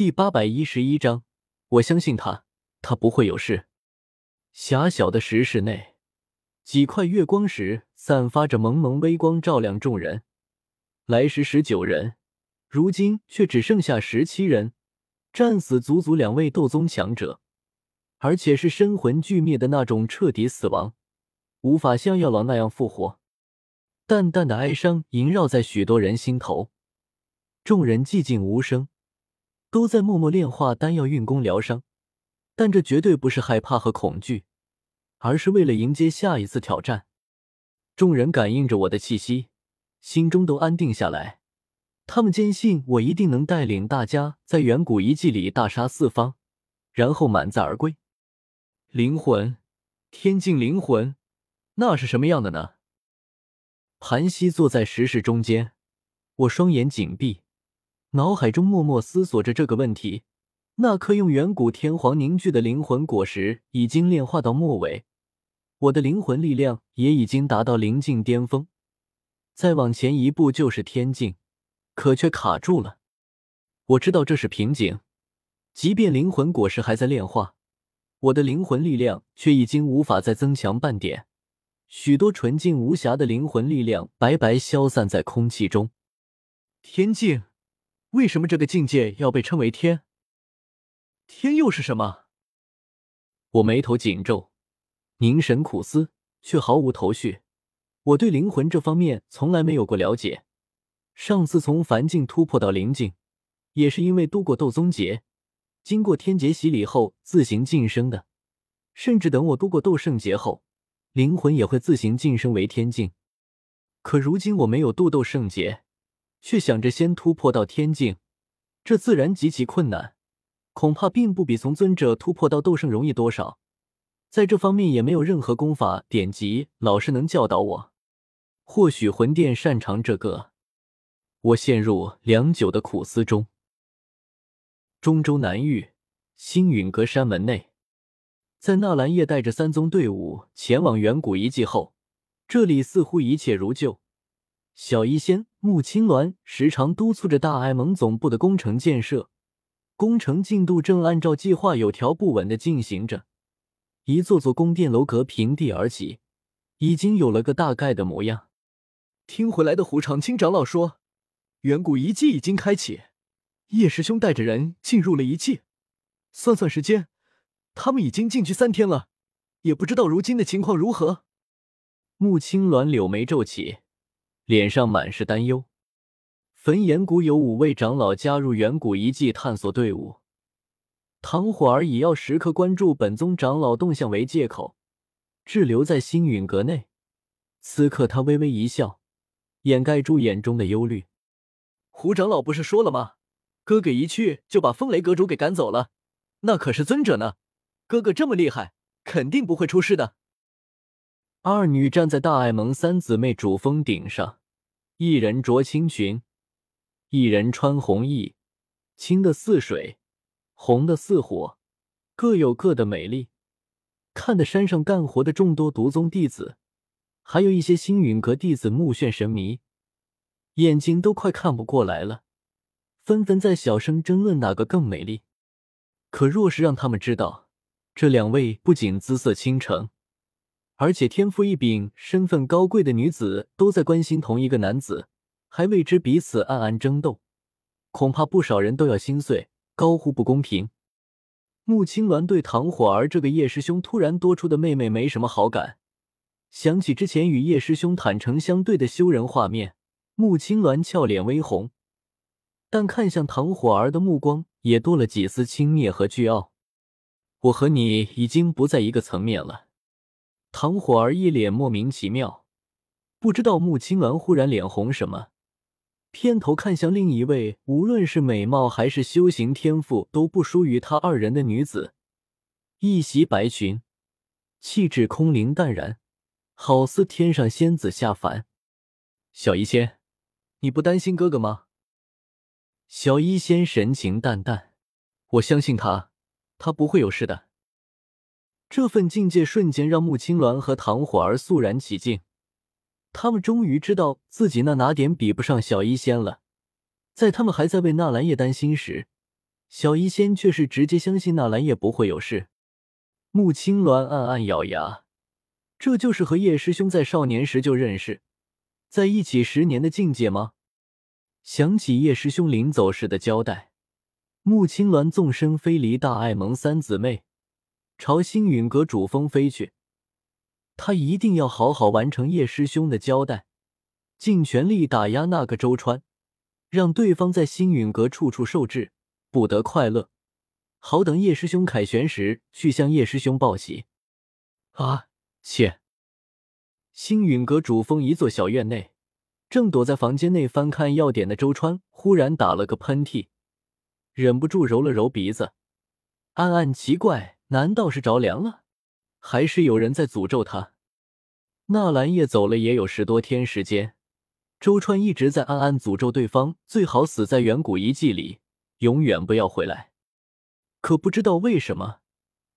第八百一十一章，我相信他，他不会有事。狭小的石室内，几块月光石散发着蒙蒙微光，照亮众人。来时十九人，如今却只剩下十七人，战死足足两位斗宗强者，而且是身魂俱灭的那种彻底死亡，无法像药老那样复活。淡淡的哀伤萦绕在许多人心头，众人寂静无声。都在默默炼化丹药，运功疗伤，但这绝对不是害怕和恐惧，而是为了迎接下一次挑战。众人感应着我的气息，心中都安定下来。他们坚信我一定能带领大家在远古遗迹里大杀四方，然后满载而归。灵魂，天境灵魂，那是什么样的呢？盘膝坐在石室中间，我双眼紧闭。脑海中默默思索着这个问题。那颗用远古天皇凝聚的灵魂果实已经炼化到末尾，我的灵魂力量也已经达到灵境巅峰，再往前一步就是天境，可却卡住了。我知道这是瓶颈，即便灵魂果实还在炼化，我的灵魂力量却已经无法再增强半点，许多纯净无瑕的灵魂力量白白消散在空气中。天境。为什么这个境界要被称为天？天又是什么？我眉头紧皱，凝神苦思，却毫无头绪。我对灵魂这方面从来没有过了解。上次从凡境突破到灵境，也是因为度过斗宗劫，经过天劫洗礼后自行晋升的。甚至等我度过斗圣劫后，灵魂也会自行晋升为天境。可如今我没有度斗圣劫。却想着先突破到天境，这自然极其困难，恐怕并不比从尊者突破到斗圣容易多少。在这方面也没有任何功法典籍老师能教导我。或许魂殿擅长这个，我陷入良久的苦思中。中州南域星陨阁山门内，在纳兰叶带着三宗队伍前往远古遗迹后，这里似乎一切如旧。小医仙穆青鸾时常督促着大艾蒙总部的工程建设，工程进度正按照计划有条不紊的进行着。一座座宫殿楼阁平地而起，已经有了个大概的模样。听回来的胡长青长老说，远古遗迹已经开启，叶师兄带着人进入了遗迹。算算时间，他们已经进去三天了，也不知道如今的情况如何。穆青鸾柳眉皱起。脸上满是担忧。焚岩谷有五位长老加入远古遗迹探索队伍，唐火儿以要时刻关注本宗长老动向为借口，滞留在星陨阁内。此刻他微微一笑，掩盖住眼中的忧虑。胡长老不是说了吗？哥哥一去就把风雷阁主给赶走了，那可是尊者呢。哥哥这么厉害，肯定不会出事的。二女站在大爱盟三姊妹主峰顶上。一人着青裙，一人穿红衣，青的似水，红的似火，各有各的美丽。看得山上干活的众多毒宗弟子，还有一些星陨阁弟子目眩神迷，眼睛都快看不过来了，纷纷在小声争论哪个更美丽。可若是让他们知道，这两位不仅姿色倾城，而且天赋异禀、身份高贵的女子都在关心同一个男子，还为之彼此暗暗争斗，恐怕不少人都要心碎，高呼不公平。穆青鸾对唐火儿这个叶师兄突然多出的妹妹没什么好感，想起之前与叶师兄坦诚相对的羞人画面，穆青鸾俏脸微红，但看向唐火儿的目光也多了几丝轻蔑和倨傲。我和你已经不在一个层面了。唐火儿一脸莫名其妙，不知道穆青鸾忽然脸红什么，偏头看向另一位，无论是美貌还是修行天赋都不输于他二人的女子，一袭白裙，气质空灵淡然，好似天上仙子下凡。小医仙，你不担心哥哥吗？小医仙神情淡淡，我相信他，他不会有事的。这份境界瞬间让穆青鸾和唐火儿肃然起敬，他们终于知道自己那哪点比不上小医仙了。在他们还在为纳兰叶担心时，小医仙却是直接相信纳兰叶不会有事。穆青鸾暗暗咬牙，这就是和叶师兄在少年时就认识，在一起十年的境界吗？想起叶师兄临走时的交代，穆青鸾纵身飞离大爱盟三姊妹，朝星陨阁主峰飞去。他一定要好好完成叶师兄的交代，尽全力打压那个周川，让对方在星陨阁处处受制，不得快乐。好等叶师兄凯旋时，去向叶师兄报喜。啊，切！星陨阁主峰一座小院内，正躲在房间内翻看要点的周川忽然打了个喷嚏，忍不住揉了揉鼻子，暗暗奇怪：难道是着凉了，还是有人在诅咒他？纳兰叶走了也有十多天时间，周川一直在暗暗诅咒对方，最好死在远古遗迹里，永远不要回来。可不知道为什么，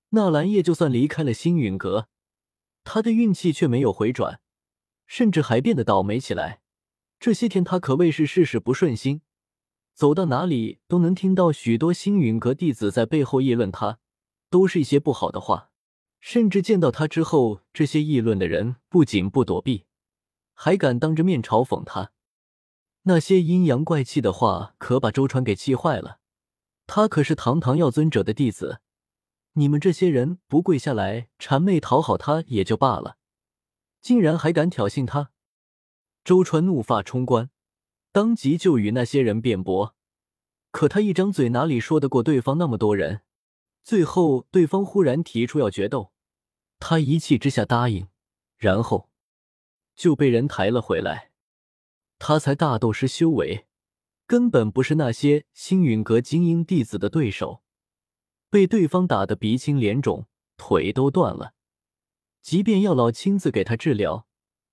纳兰叶就算离开了星陨阁，他的运气却没有回转，甚至还变得倒霉起来。这些天他可谓是事事不顺心，走到哪里都能听到许多星陨阁弟子在背后议论他，都是一些不好的话。甚至见到他之后，这些议论的人不仅不躲避，还敢当着面嘲讽他。那些阴阳怪气的话，可把周川给气坏了。他可是堂堂药尊者的弟子，你们这些人不跪下来谄媚讨好他也就罢了，竟然还敢挑衅他！周川怒发冲冠，当即就与那些人辩驳。可他一张嘴哪里说得过对方那么多人？最后对方忽然提出要决斗，他一气之下答应，然后就被人抬了回来。他才大斗师修为。根本不是那些星陨阁精英弟子的对手，被对方打得鼻青脸肿，腿都断了。即便药老亲自给他治疗，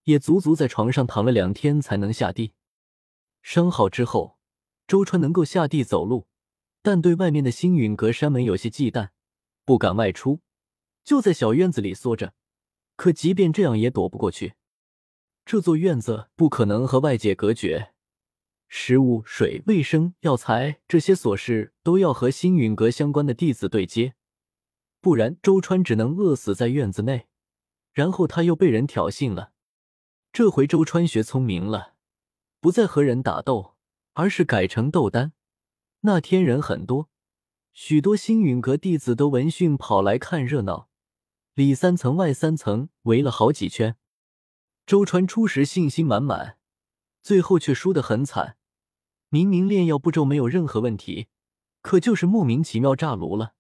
也足足在床上躺了两天才能下地。伤好之后，周川能够下地走路，但对外面的星陨阁山门有些忌惮，不敢外出，就在小院子里缩着。可即便这样，也躲不过去。这座院子不可能和外界隔绝。食物、水、卫生、药材这些琐事都要和星陨阁相关的弟子对接，不然周川只能饿死在院子内。然后他又被人挑衅了。这回周川学聪明了，不再和人打斗，而是改成斗丹。那天人很多，许多星陨阁弟子都闻讯跑来看热闹，里三层外三层围了好几圈。周川初时信心满满，最后却输得很惨。明明炼药步骤没有任何问题，可就是莫名其妙炸炉了。